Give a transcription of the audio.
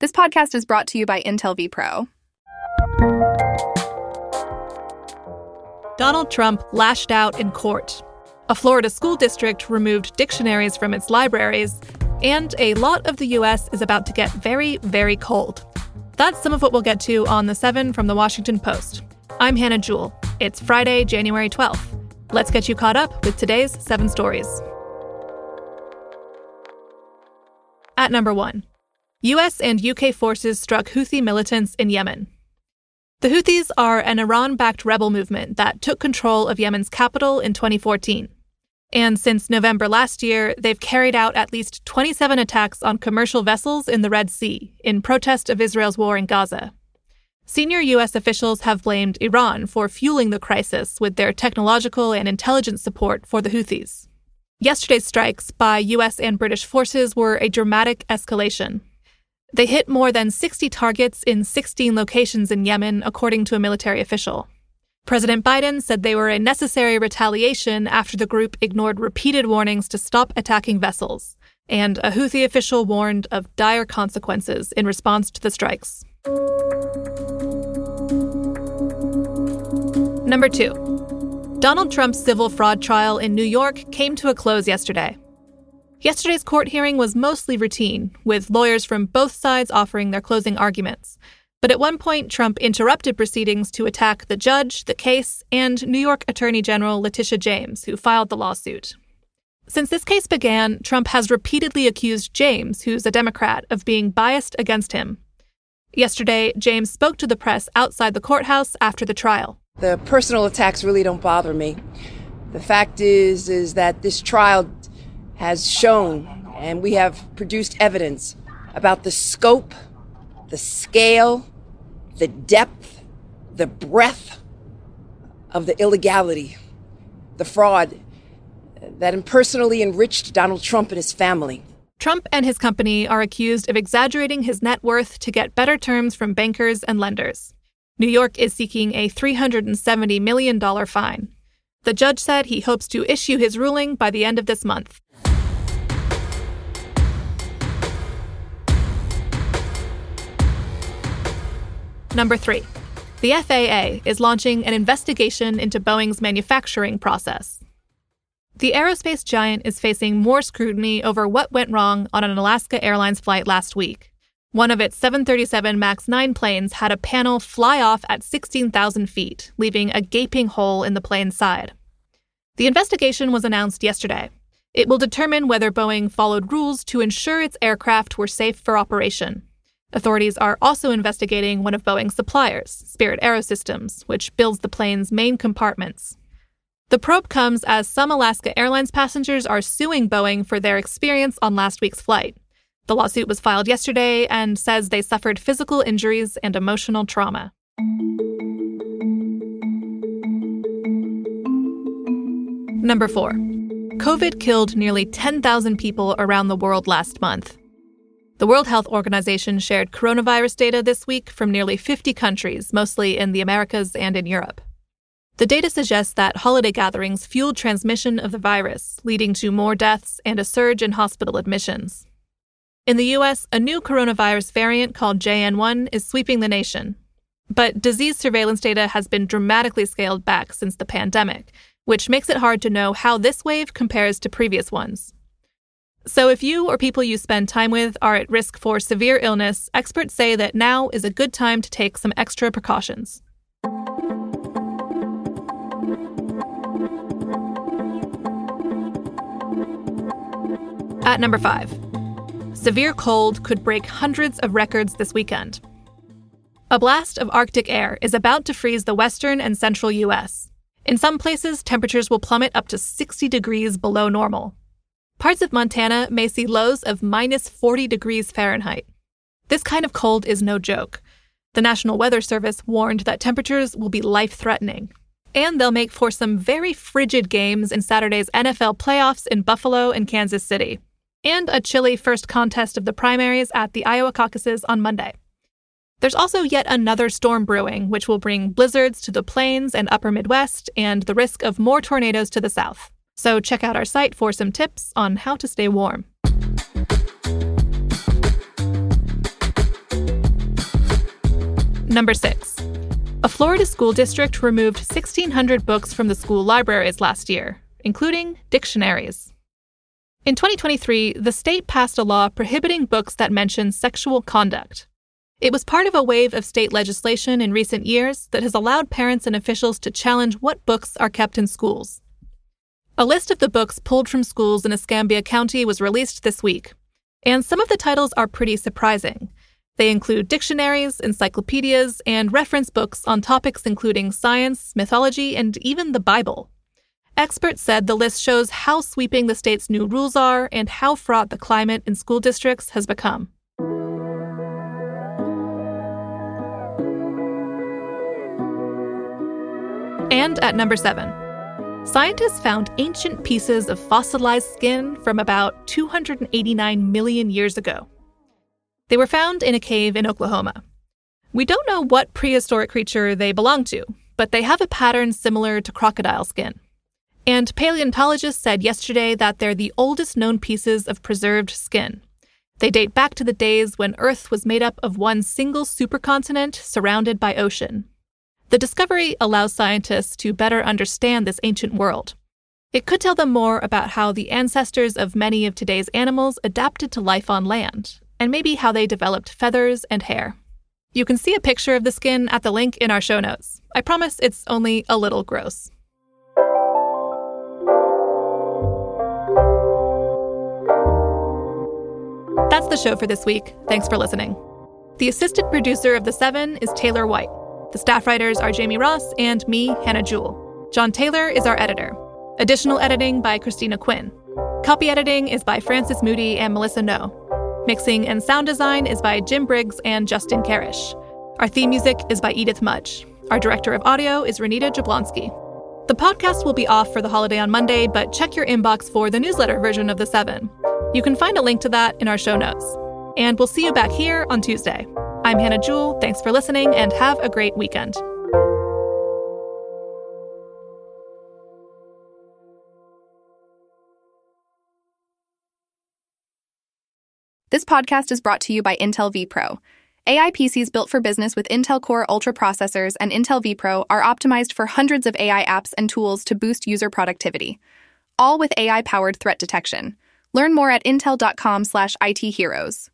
This podcast is brought to you by Intel vPro. Donald Trump lashed out in court. A Florida school district removed dictionaries from its libraries, and a lot of the U.S. is about to get very, very cold. That's some of what we'll get to on The Seven from the Washington Post. I'm Hannah Jewell. It's Friday, January 12th. Let's get you caught up with today's seven stories. At number one, US and UK forces struck Houthi militants in Yemen. The Houthis are an Iran backed rebel movement that took control of Yemen's capital in 2014. And since November last year, they've carried out at least 27 attacks on commercial vessels in the Red Sea in protest of Israel's war in Gaza. Senior U.S. officials have blamed Iran for fueling the crisis with their technological and intelligence support for the Houthis. Yesterday's strikes by U.S. and British forces were a dramatic escalation. They hit more than 60 targets in 16 locations in Yemen, according to a military official. President Biden said they were a necessary retaliation after the group ignored repeated warnings to stop attacking vessels, and a Houthi official warned of dire consequences in response to the strikes. Number two, Donald Trump's civil fraud trial in New York came to a close yesterday. Yesterday's court hearing was mostly routine, with lawyers from both sides offering their closing arguments. But at one point, Trump interrupted proceedings to attack the judge, the case, and New York Attorney General Letitia James, who filed the lawsuit. Since this case began, Trump has repeatedly accused James, who's a Democrat, of being biased against him. Yesterday, James spoke to the press outside the courthouse after the trial. The personal attacks really don't bother me. The fact is is that this trial has shown and we have produced evidence about the scope, the scale, the depth, the breadth of the illegality, the fraud that impersonally enriched Donald Trump and his family. Trump and his company are accused of exaggerating his net worth to get better terms from bankers and lenders. New York is seeking a $370 million fine. The judge said he hopes to issue his ruling by the end of this month. Number three, the FAA is launching an investigation into Boeing's manufacturing process. The aerospace giant is facing more scrutiny over what went wrong on an Alaska Airlines flight last week. One of its 737 MAX 9 planes had a panel fly off at 16,000 feet, leaving a gaping hole in the plane's side. The investigation was announced yesterday. It will determine whether Boeing followed rules to ensure its aircraft were safe for operation. Authorities are also investigating one of Boeing's suppliers, Spirit Aerosystems, which builds the plane's main compartments. The probe comes as some Alaska Airlines passengers are suing Boeing for their experience on last week's flight. The lawsuit was filed yesterday and says they suffered physical injuries and emotional trauma. Number four, COVID killed nearly 10,000 people around the world last month. The World Health Organization shared coronavirus data this week from nearly 50 countries, mostly in the Americas and in Europe. The data suggests that holiday gatherings fueled transmission of the virus, leading to more deaths and a surge in hospital admissions. In the US, a new coronavirus variant called JN1 is sweeping the nation. But disease surveillance data has been dramatically scaled back since the pandemic, which makes it hard to know how this wave compares to previous ones. So, if you or people you spend time with are at risk for severe illness, experts say that now is a good time to take some extra precautions. At number five, severe cold could break hundreds of records this weekend. A blast of Arctic air is about to freeze the western and central U.S. In some places, temperatures will plummet up to 60 degrees below normal. Parts of Montana may see lows of minus 40 degrees Fahrenheit. This kind of cold is no joke. The National Weather Service warned that temperatures will be life threatening. And they'll make for some very frigid games in Saturday's NFL playoffs in Buffalo and Kansas City and a chilly first contest of the primaries at the Iowa caucuses on Monday. There's also yet another storm brewing, which will bring blizzards to the plains and upper Midwest and the risk of more tornadoes to the south. So check out our site for some tips on how to stay warm. number six, a Florida school district removed 1,600 books from the school libraries last year, including dictionaries. In 2023, the state passed a law prohibiting books that mention sexual conduct. It was part of a wave of state legislation in recent years that has allowed parents and officials to challenge what books are kept in schools. A list of the books pulled from schools in Escambia County was released this week, and some of the titles are pretty surprising. They include dictionaries, encyclopedias, and reference books on topics including science, mythology, and even the Bible. Experts said the list shows how sweeping the state's new rules are and how fraught the climate in school districts has become. And at number seven, scientists found ancient pieces of fossilized skin from about 289 million years ago. They were found in a cave in Oklahoma. We don't know what prehistoric creature they belong to, but they have a pattern similar to crocodile skin. And paleontologists said yesterday that they're the oldest known pieces of preserved skin. They date back to the days when Earth was made up of one single supercontinent surrounded by ocean. The discovery allows scientists to better understand this ancient world. It could tell them more about how the ancestors of many of today's animals adapted to life on land, and maybe how they developed feathers and hair. You can see a picture of the skin at the link in our show notes. I promise it's only a little gross. That's the show for this week. Thanks for listening. The assistant producer of The Seven is Taylor White. The staff writers are Jamie Ross and me, Hannah Jewell. John Taylor is our editor. Additional editing by Christina Quinn. Copy editing is by Francis Moody and Melissa Ngo. Mixing and sound design is by Jim Briggs and Justin Carish. Our theme music is by Edith Mudge. Our director of audio is Renita Jablonski. The podcast will be off for the holiday on Monday, but check your inbox for the newsletter version of The Seven. You can find a link to that in our show notes. And we'll see you back here on Tuesday. I'm Hannah Jewell. Thanks for listening and have a great weekend. This podcast is brought to you by Intel vPro. AI PCs built for business with Intel Core Ultra processors and Intel vPro are optimized for hundreds of AI apps and tools to boost user productivity, all with AI-powered threat detection. Learn more at intel.com/itheroes.